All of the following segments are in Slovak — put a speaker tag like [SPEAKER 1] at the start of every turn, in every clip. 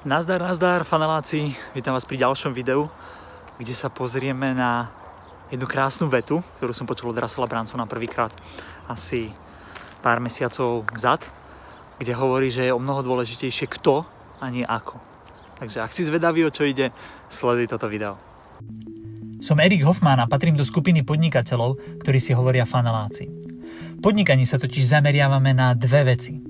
[SPEAKER 1] Nazdar, nazdar, faneláci, vítam vás pri ďalšom videu, kde sa pozrieme na jednu krásnu vetu, ktorú som počul od Russella Bransona prvýkrát asi pár mesiacov vzad, kde hovorí, že je o mnoho dôležitejšie kto a nie ako. Takže ak si zvedavý, o čo ide, sleduj toto video. Som Erik Hoffman a patrím do skupiny podnikateľov, ktorí si hovoria faneláci. V podnikaní sa totiž zameriavame na dve veci –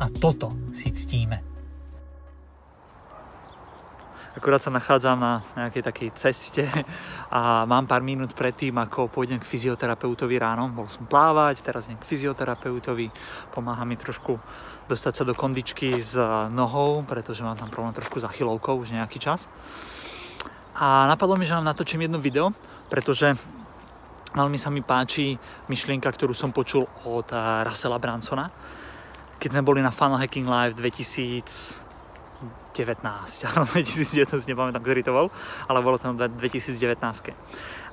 [SPEAKER 1] a toto si ctíme. Akurát sa nachádzam na nejakej takej ceste a mám pár minút pred tým, ako pôjdem k fyzioterapeutovi ráno. Bol som plávať, teraz idem k fyzioterapeutovi. Pomáha mi trošku dostať sa do kondičky s nohou, pretože mám tam problém trošku za chylovkou už nejaký čas. A napadlo mi, že vám natočím jedno video, pretože veľmi sa mi páči myšlienka, ktorú som počul od Russella Bransona keď sme boli na Funnel Hacking Live 2019, áno, 2019, nepamätám, ktorý to bol, ale bolo to na 2019.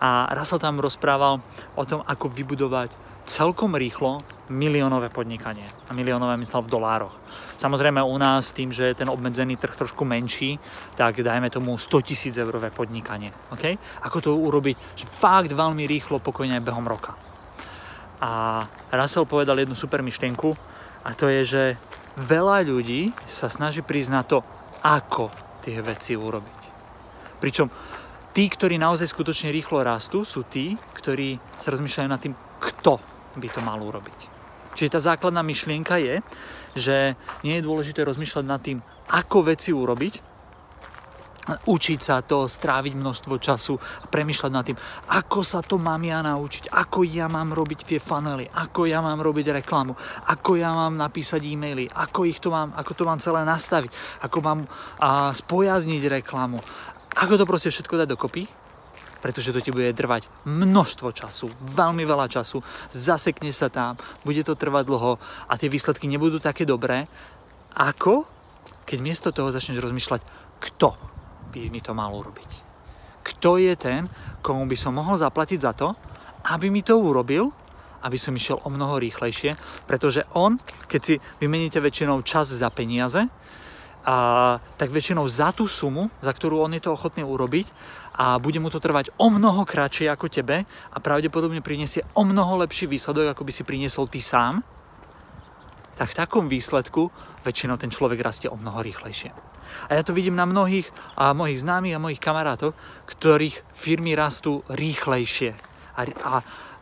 [SPEAKER 1] A Russell tam rozprával o tom, ako vybudovať celkom rýchlo miliónové podnikanie. A miliónové myslel v dolároch. Samozrejme u nás tým, že je ten obmedzený trh trošku menší, tak dajme tomu 100 tisíc eurové podnikanie. Okay? Ako to urobiť že fakt veľmi rýchlo, pokojne aj behom roka. A Russell povedal jednu super myšlienku, a to je, že veľa ľudí sa snaží prísť na to, ako tie veci urobiť. Pričom tí, ktorí naozaj skutočne rýchlo rastú, sú tí, ktorí sa rozmýšľajú nad tým, kto by to mal urobiť. Čiže tá základná myšlienka je, že nie je dôležité rozmýšľať nad tým, ako veci urobiť, učiť sa to, stráviť množstvo času a premyšľať nad tým, ako sa to mám ja naučiť, ako ja mám robiť tie funnely, ako ja mám robiť reklamu, ako ja mám napísať e-maily, ako, ich to mám, ako to mám celé nastaviť, ako mám a, spojazniť reklamu, ako to proste všetko dať dokopy, pretože to ti bude trvať množstvo času, veľmi veľa času, zasekneš sa tam, bude to trvať dlho a tie výsledky nebudú také dobré, ako keď miesto toho začneš rozmýšľať, kto by mi to mal urobiť? Kto je ten, komu by som mohol zaplatiť za to, aby mi to urobil, aby som išiel o mnoho rýchlejšie, pretože on, keď si vymeníte väčšinou čas za peniaze, a, tak väčšinou za tú sumu, za ktorú on je to ochotný urobiť a bude mu to trvať o mnoho kratšie ako tebe a pravdepodobne prinesie o mnoho lepší výsledok, ako by si priniesol ty sám, tak v takom výsledku väčšinou ten človek rastie o mnoho rýchlejšie. A ja to vidím na mnohých a mojich známych a mojich kamarátov, ktorých firmy rastú rýchlejšie. A, a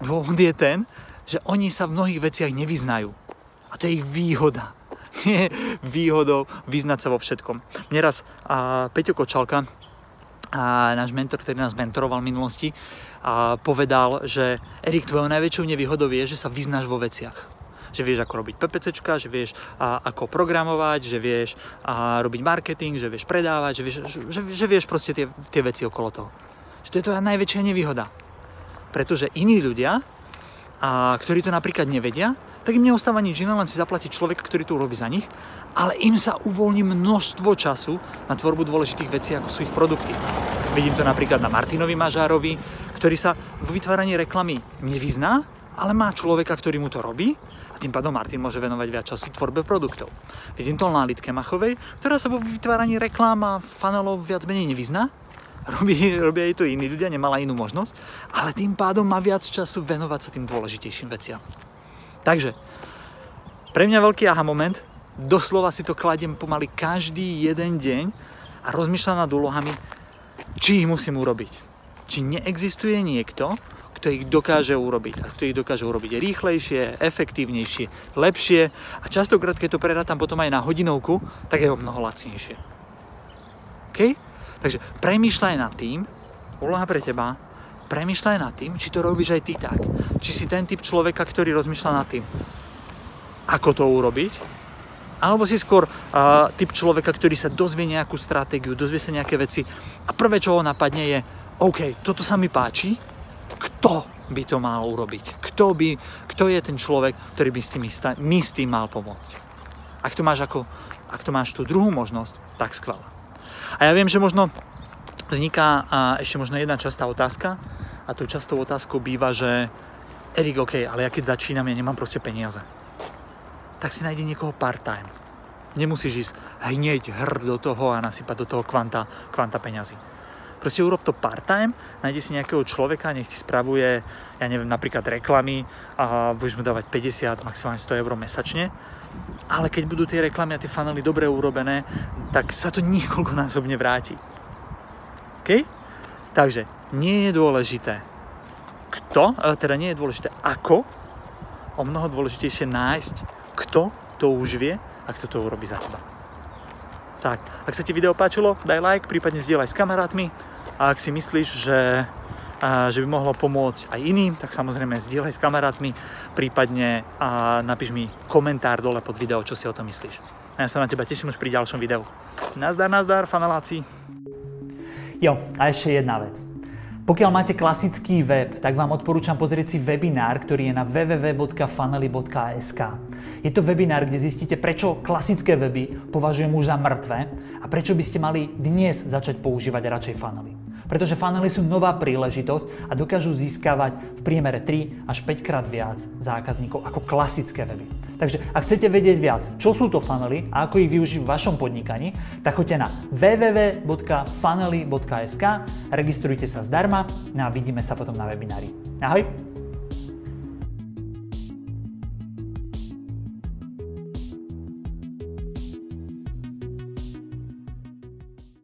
[SPEAKER 1] dôvod je ten, že oni sa v mnohých veciach nevyznajú. A to je ich výhoda. Nie výhodou vyznať sa vo všetkom. Mne raz a, Peťo Kočalka, a náš mentor, ktorý nás mentoroval v minulosti, a povedal, že Erik, tvojou najväčšou nevýhodou je, že sa vyznáš vo veciach že vieš ako robiť PPCčka, že vieš a, ako programovať, že vieš a, robiť marketing, že vieš predávať, že vieš, že, že vieš proste tie, tie veci okolo toho. Že to je tvoja najväčšia nevýhoda. Pretože iní ľudia, a, ktorí to napríklad nevedia, tak im neostáva nič iné, len si zaplatiť človek, ktorý to urobí za nich, ale im sa uvoľní množstvo času na tvorbu dôležitých vecí, ako sú ich produkty. Vidím to napríklad na Martinovi Mažárovi, ktorý sa v vytváraní reklamy nevyzná, ale má človeka, ktorý mu to robí a tým pádom Martin môže venovať viac času tvorbe produktov. Vidím to na Litke Machovej, ktorá sa vo vytváraní reklám a funnelov viac menej nevyzná. Robí, robia jej to iní ľudia, nemala inú možnosť, ale tým pádom má viac času venovať sa tým dôležitejším veciam. Takže, pre mňa veľký aha moment, doslova si to kladiem pomaly každý jeden deň a rozmýšľam nad úlohami, či ich musím urobiť. či neexistuje niekto, kto ich dokáže urobiť. A kto ich dokáže urobiť rýchlejšie, efektívnejšie, lepšie a častokrát, keď to prerátam potom aj na hodinovku, tak je o mnoho lacnejšie. OK? Takže premýšľaj nad tým, úloha pre teba, premýšľaj nad tým, či to robíš aj ty tak. Či si ten typ človeka, ktorý rozmýšľa nad tým, ako to urobiť, alebo si skôr uh, typ človeka, ktorý sa dozvie nejakú stratégiu, dozvie sa nejaké veci a prvé, čo ho napadne je, OK, toto sa mi páči, kto by to mal urobiť? Kto, by, kto je ten človek, ktorý by s tým, mi s tým mal pomôcť? Ak to máš, ako, ak to máš tú druhú možnosť, tak skvelá. A ja viem, že možno vzniká a ešte možno jedna častá otázka a tou častou otázkou býva, že Erik, OK, ale ja keď začínam, ja nemám proste peniaze. Tak si nájde niekoho part-time. Nemusíš ísť hneď hr do toho a nasypať do toho kvanta, kvanta peňazí Proste urob to part-time, nájdi si nejakého človeka, nech ti spravuje, ja neviem, napríklad reklamy a budeš mu dávať 50, maximálne 100 eur mesačne. Ale keď budú tie reklamy a tie funnely dobre urobené, tak sa to niekoľkonásobne vráti. OK? Takže nie je dôležité kto, teda nie je dôležité ako, o mnoho dôležitejšie nájsť, kto to už vie a kto to urobí za teba. Tak, ak sa ti video páčilo, daj like, prípadne zdieľaj s kamarátmi a ak si myslíš, že, a, že by mohlo pomôcť aj iným, tak samozrejme zdieľaj s kamarátmi, prípadne a napíš mi komentár dole pod video, čo si o tom myslíš. A ja sa na teba teším už pri ďalšom videu. Nazdar, nazdar, faneláci.
[SPEAKER 2] Jo, a ešte jedna vec. Pokiaľ máte klasický web, tak vám odporúčam pozrieť si webinár, ktorý je na www.funnely.sk. Je to webinár, kde zistíte, prečo klasické weby považujem už za mŕtve a prečo by ste mali dnes začať používať radšej funnely. Pretože funnely sú nová príležitosť a dokážu získavať v priemere 3 až 5 krát viac zákazníkov ako klasické weby. Takže ak chcete vedieť viac, čo sú to funnely a ako ich využiť v vašom podnikaní, tak choďte na www.funnely.sk, registrujte sa zdarma no a vidíme sa potom na webinári. Ahoj!